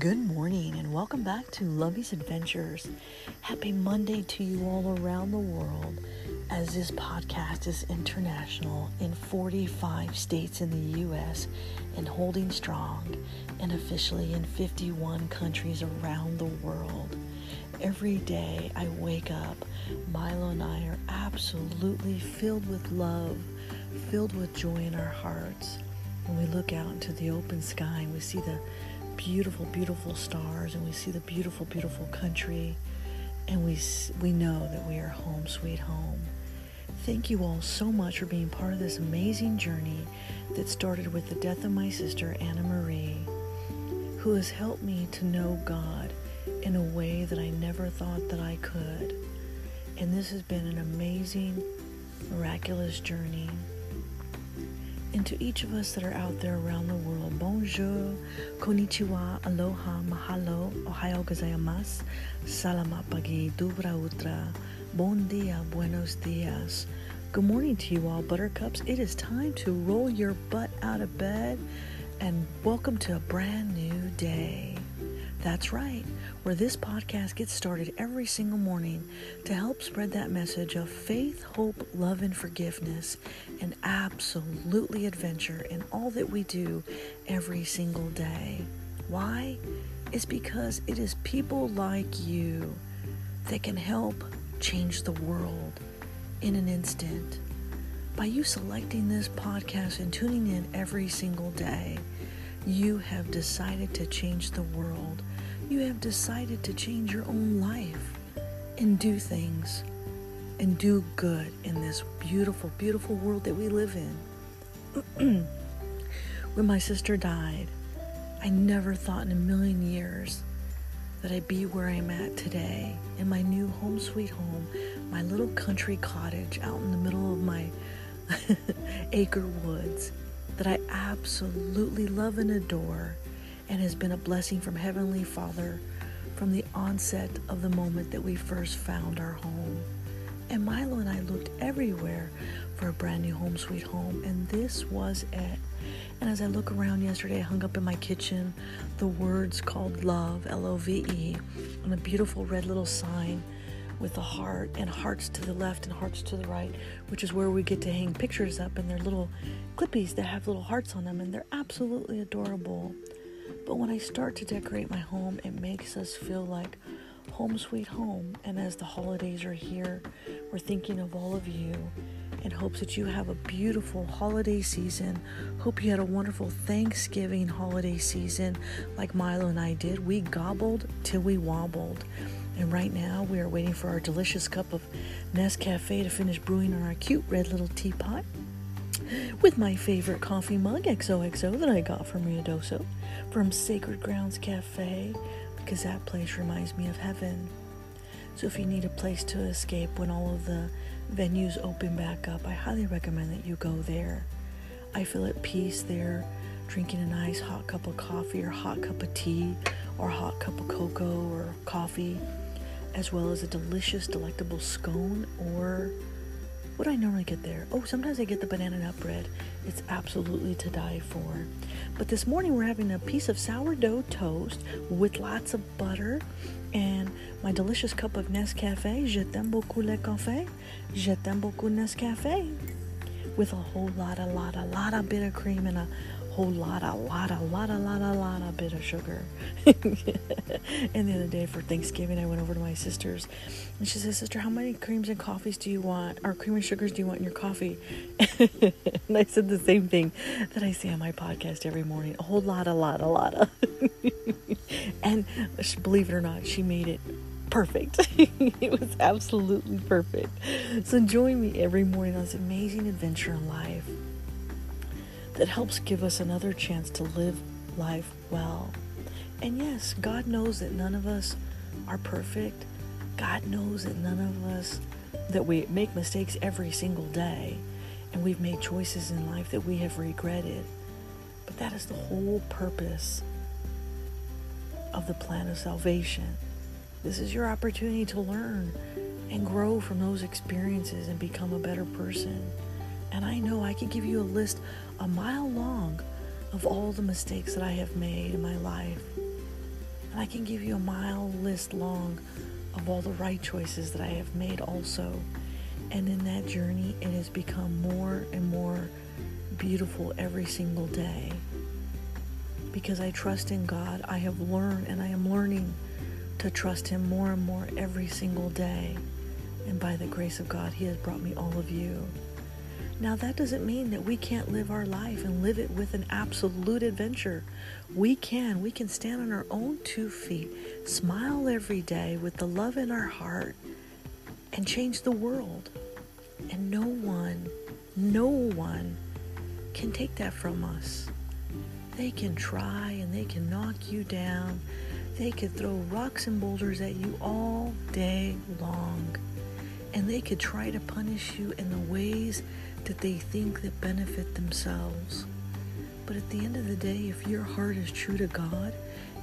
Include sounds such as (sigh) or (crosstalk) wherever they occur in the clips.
Good morning and welcome back to Lovey's Adventures. Happy Monday to you all around the world as this podcast is international in 45 states in the U.S. and holding strong and officially in 51 countries around the world. Every day I wake up, Milo and I are absolutely filled with love, filled with joy in our hearts. When we look out into the open sky and we see the beautiful, beautiful stars and we see the beautiful, beautiful country and we, we know that we are home, sweet home. Thank you all so much for being part of this amazing journey that started with the death of my sister, Anna Marie, who has helped me to know God in a way that I never thought that I could. And this has been an amazing, miraculous journey and to each of us that are out there around the world, bonjour, konnichiwa, aloha, mahalo, ohayo gozaimasu, salamat pagi, dubra utra, bon dia, buenos dias. Good morning to you all, buttercups. It is time to roll your butt out of bed and welcome to a brand new day. That's right, where this podcast gets started every single morning to help spread that message of faith, hope, love, and forgiveness, and absolutely adventure in all that we do every single day. Why? It's because it is people like you that can help change the world in an instant. By you selecting this podcast and tuning in every single day, you have decided to change the world you have decided to change your own life and do things and do good in this beautiful, beautiful world that we live in. (clears throat) when my sister died, I never thought in a million years that I'd be where I'm at today in my new home sweet home, my little country cottage out in the middle of my (laughs) acre woods that I absolutely love and adore and has been a blessing from Heavenly Father from the onset of the moment that we first found our home. And Milo and I looked everywhere for a brand new home sweet home, and this was it. And as I look around yesterday, I hung up in my kitchen the words called love, L O V E, on a beautiful red little sign with a heart and hearts to the left and hearts to the right, which is where we get to hang pictures up and they're little clippies that have little hearts on them, and they're absolutely adorable. But when I start to decorate my home, it makes us feel like home sweet home. And as the holidays are here, we're thinking of all of you in hopes that you have a beautiful holiday season. Hope you had a wonderful Thanksgiving holiday season like Milo and I did. We gobbled till we wobbled. And right now we are waiting for our delicious cup of Nescafe to finish brewing on our cute red little teapot with my favorite coffee mug XOXO that I got from Ruidoso from Sacred Grounds Cafe because that place reminds me of heaven. So if you need a place to escape when all of the venues open back up, I highly recommend that you go there. I feel at peace there, drinking a nice hot cup of coffee or hot cup of tea or hot cup of cocoa or coffee, as well as a delicious, delectable scone or what do I normally get there? Oh, sometimes I get the banana nut bread. It's absolutely to die for. But this morning we're having a piece of sourdough toast with lots of butter and my delicious cup of Nescafe. Je t'aime beaucoup le café. Je t'aime beaucoup Nescafe. With a whole lot, a lot, a lot of bit of cream and a whole lot, a lot, a lot, a lot, a lot, a bit of sugar. (laughs) and the other day for Thanksgiving, I went over to my sister's, and she said, "Sister, how many creams and coffees do you want, or cream and sugars do you want in your coffee?" (laughs) and I said the same thing that I say on my podcast every morning: a whole lot, a lot, a lot of. (laughs) and believe it or not, she made it perfect. it was absolutely perfect. So join me every morning on this amazing adventure in life that helps give us another chance to live life well. And yes, God knows that none of us are perfect. God knows that none of us that we make mistakes every single day and we've made choices in life that we have regretted. But that is the whole purpose of the plan of salvation. This is your opportunity to learn and grow from those experiences and become a better person. And I know I can give you a list a mile long of all the mistakes that I have made in my life. And I can give you a mile list long of all the right choices that I have made also. And in that journey, it has become more and more beautiful every single day. Because I trust in God, I have learned and I am learning to trust Him more and more every single day. And by the grace of God, He has brought me all of you. Now, that doesn't mean that we can't live our life and live it with an absolute adventure. We can. We can stand on our own two feet, smile every day with the love in our heart, and change the world. And no one, no one can take that from us. They can try and they can knock you down. They could throw rocks and boulders at you all day long. And they could try to punish you in the ways that they think that benefit themselves. But at the end of the day, if your heart is true to God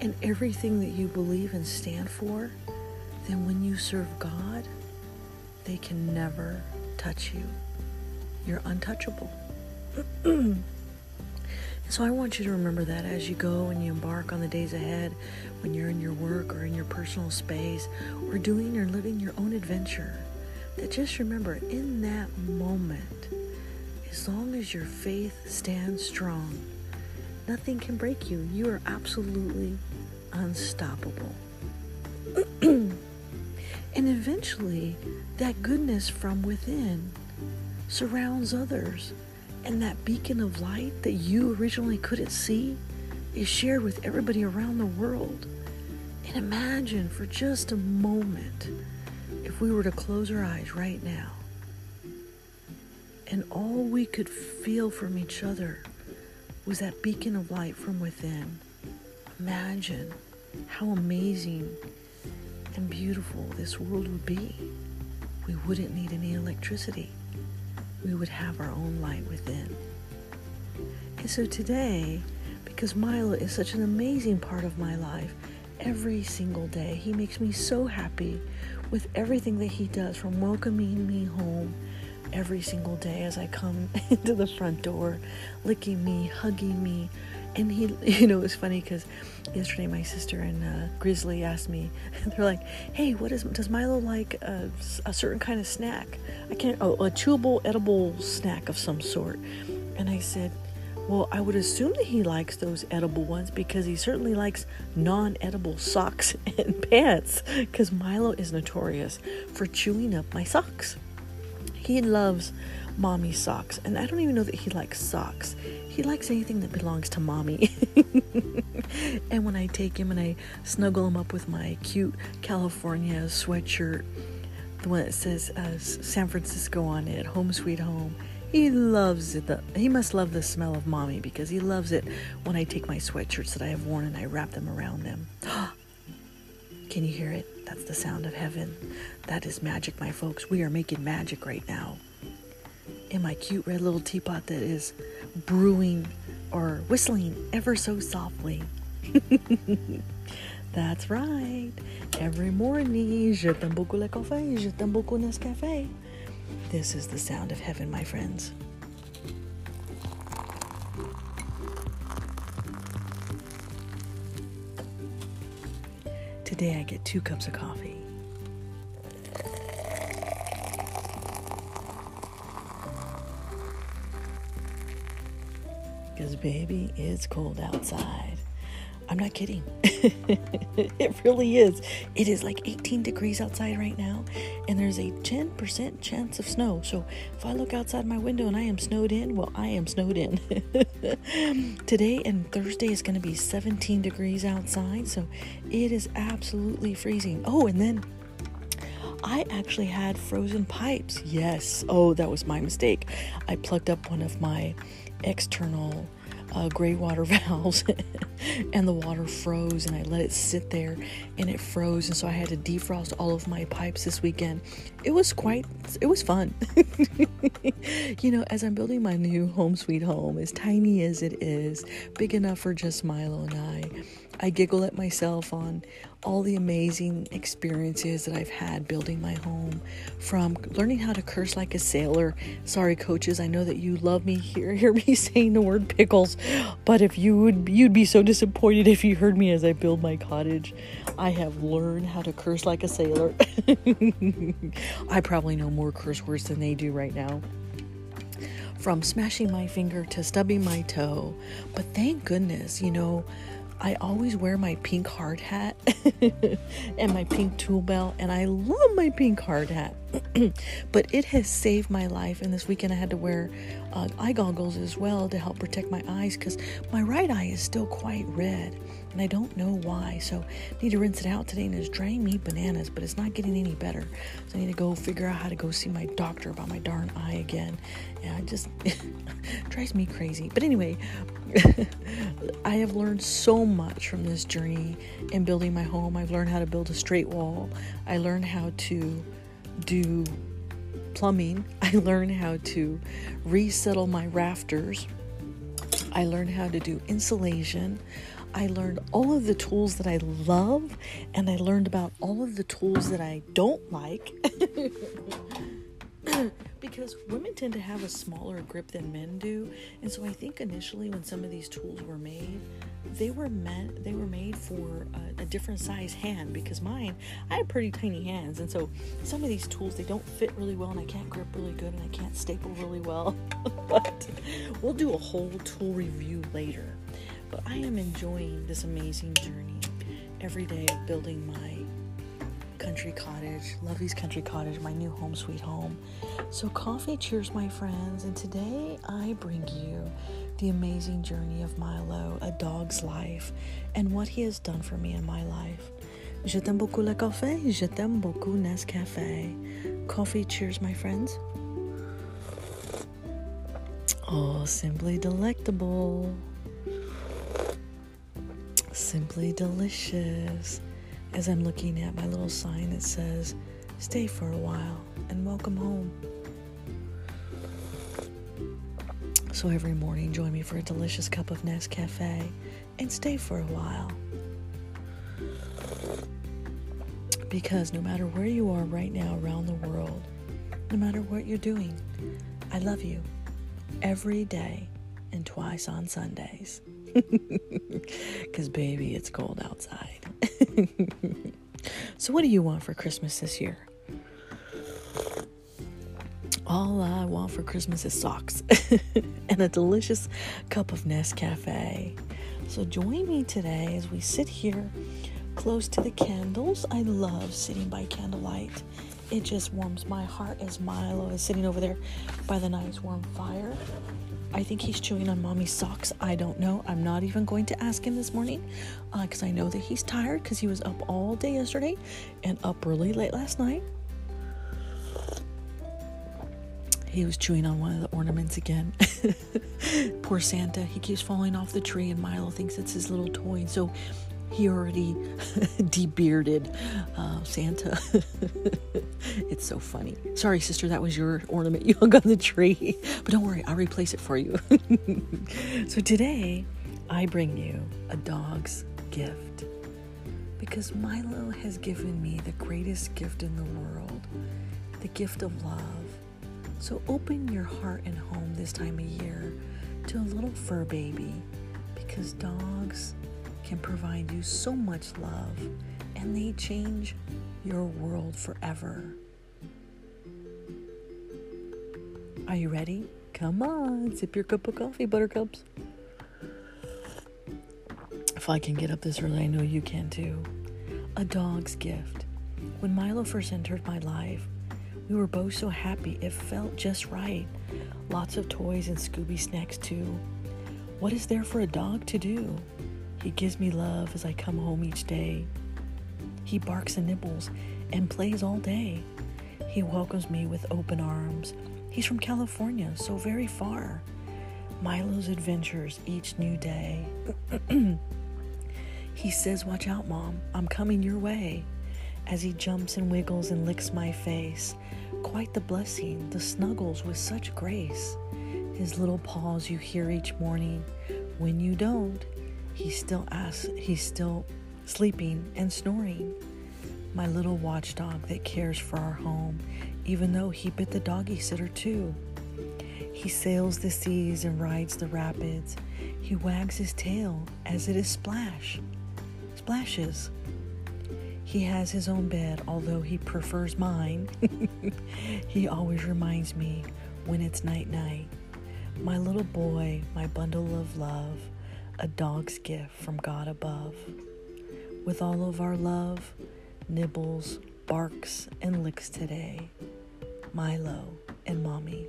and everything that you believe and stand for, then when you serve God, they can never touch you. You're untouchable. (clears throat) so I want you to remember that as you go and you embark on the days ahead, when you're in your work or in your personal space, or doing or living your own adventure, that just remember in that moment, as long as your faith stands strong, nothing can break you. You are absolutely unstoppable. (clears throat) and eventually, that goodness from within surrounds others. And that beacon of light that you originally couldn't see is shared with everybody around the world. And imagine for just a moment if we were to close our eyes right now and all we could feel from each other was that beacon of light from within. Imagine how amazing and beautiful this world would be. We wouldn't need any electricity. We would have our own light within. And so today, because Milo is such an amazing part of my life, every single day he makes me so happy with everything that he does from welcoming me home every single day as I come (laughs) into the front door, licking me, hugging me. And he, (laughs) you know, it was funny because yesterday my sister and uh, Grizzly asked me, (laughs) they're like, hey, what is, does Milo like a, a certain kind of snack? I can't, oh, a chewable, edible snack of some sort. And I said, well, I would assume that he likes those edible ones because he certainly likes non edible socks and pants because Milo is notorious for chewing up my socks. He loves mommy socks, and I don't even know that he likes socks. He likes anything that belongs to mommy. (laughs) and when I take him and I snuggle him up with my cute California sweatshirt, the one that says uh, San Francisco on it, home sweet home, he loves it. The, he must love the smell of mommy because he loves it when I take my sweatshirts that I have worn and I wrap them around them. (gasps) Can you hear it? That's the sound of heaven. That is magic, my folks. We are making magic right now. In my cute red little teapot that is brewing or whistling ever so softly. (laughs) That's right. Every morning, je t'aime beaucoup le café, je t'aime beaucoup Nescafe. This is the sound of heaven, my friends. Today I get two cups of coffee. Because, baby, it's cold outside. I'm not kidding. (laughs) it really is. It is like 18 degrees outside right now, and there's a 10% chance of snow. So if I look outside my window and I am snowed in, well, I am snowed in. (laughs) Today and Thursday is going to be 17 degrees outside, so it is absolutely freezing. Oh, and then I actually had frozen pipes. Yes. Oh, that was my mistake. I plugged up one of my external uh, gray water (laughs) valves and the water froze and I let it sit there and it froze and so I had to defrost all of my pipes this weekend. It was quite it was fun. (laughs) you know, as I'm building my new home sweet home, as tiny as it is, big enough for just Milo and I, I giggle at myself on all the amazing experiences that I've had building my home from learning how to curse like a sailor. Sorry, coaches, I know that you love me. Hear, hear me (laughs) saying the word pickles. But if you would, you'd be so disappointed if you heard me as I build my cottage. I have learned how to curse like a sailor. (laughs) I probably know more curse words than they do right now. From smashing my finger to stubbing my toe. But thank goodness, you know, I always wear my pink hard hat (laughs) and my pink tool belt, and I love my pink hard hat. (clears throat) but it has saved my life, and this weekend I had to wear uh, eye goggles as well to help protect my eyes because my right eye is still quite red, and I don't know why. So I need to rinse it out today, and it's driving me bananas, but it's not getting any better. So I need to go figure out how to go see my doctor about my darn eye again. And it just (laughs) drives me crazy. But anyway, (laughs) I have learned so much from this journey in building my home. I've learned how to build a straight wall. I learned how to do plumbing. (laughs) I learned how to resettle my rafters. I learned how to do insulation. I learned all of the tools that I love, and I learned about all of the tools that I don't like. (laughs) because women tend to have a smaller grip than men do and so i think initially when some of these tools were made they were meant they were made for a, a, different size hand because mine i have pretty tiny hands and so some of these tools they don't fit really well and i can't grip really good and i can't staple really well (laughs) but we'll do a whole tool review later but i am enjoying this amazing journey every day of building my country cottage, Lovey's country cottage, my new home sweet home. So, coffee cheers, my friends, and today I bring you the amazing journey of Milo, a dog's life, and what he has done for me in my life. Je t'aime beaucoup le café, je t'aime beaucoup Nescafe. Coffee cheers, my friends. Oh, simply delectable. Simply delicious as I'm looking at my little sign that says, Stay for a while and welcome home. So every morning, join me for a delicious cup of Nescafe and stay for a while. Because no matter where you are right now around the world, no matter what you're doing, I love you every day and twice on Sundays. (laughs) Because, baby, it's cold outside. (laughs) so, what do you want for Christmas this year? All I want for Christmas is socks (laughs) and a delicious cup of Nescafe. So, join me today as we sit here close to the candles. I love sitting by candlelight. It just warms my heart as Milo is sitting over there by the nice warm fire. I think he's chewing on mommy's socks. I don't know. I'm not even going to ask him this morning because uh, I know that he's tired because he was up all day yesterday and up really late last night. He was chewing on one of the ornaments again. (laughs) Poor Santa. He keeps falling off the tree, and Milo thinks it's his little toy. So he already (laughs) debearded uh, Santa. (laughs) it's so funny. Sorry, sister, that was your ornament you hung on the tree. (laughs) But don't worry, I'll replace it for you. so today, I bring you a dog's gift. Because Milo has given me the greatest gift in the world the gift of love. So open your heart and home this time of year to a little fur baby because dogs can provide you so much love and they change your world forever. Are you ready? Come on, sip your cup of coffee, buttercups. If I can get up this early, I know you can too. A dog's gift. When Milo first entered my life, we were both so happy it felt just right. Lots of toys and Scooby snacks too. What is there for a dog to do? He gives me love as I come home each day. He barks and nibbles and plays all day. He welcomes me with open arms. He's from California, so very far. Milo's adventures each new day. (clears throat) he says, Watch out, Mom, I'm coming your way. As he jumps and wiggles and licks my face. Quite the blessing, the snuggles with such grace. His little paws you hear each morning. When you don't, he still asks, he's still sleeping and snoring. My little watchdog that cares for our home, even though he bit the doggy sitter too. He sails the seas and rides the rapids. He wags his tail as it is splash, splashes. He has his own bed, although he prefers mine. (laughs) he always reminds me when it's night night. My little boy, my bundle of love, a dog's gift from God above. With all of our love, nibbles, barks, and licks today. Milo and Mommy.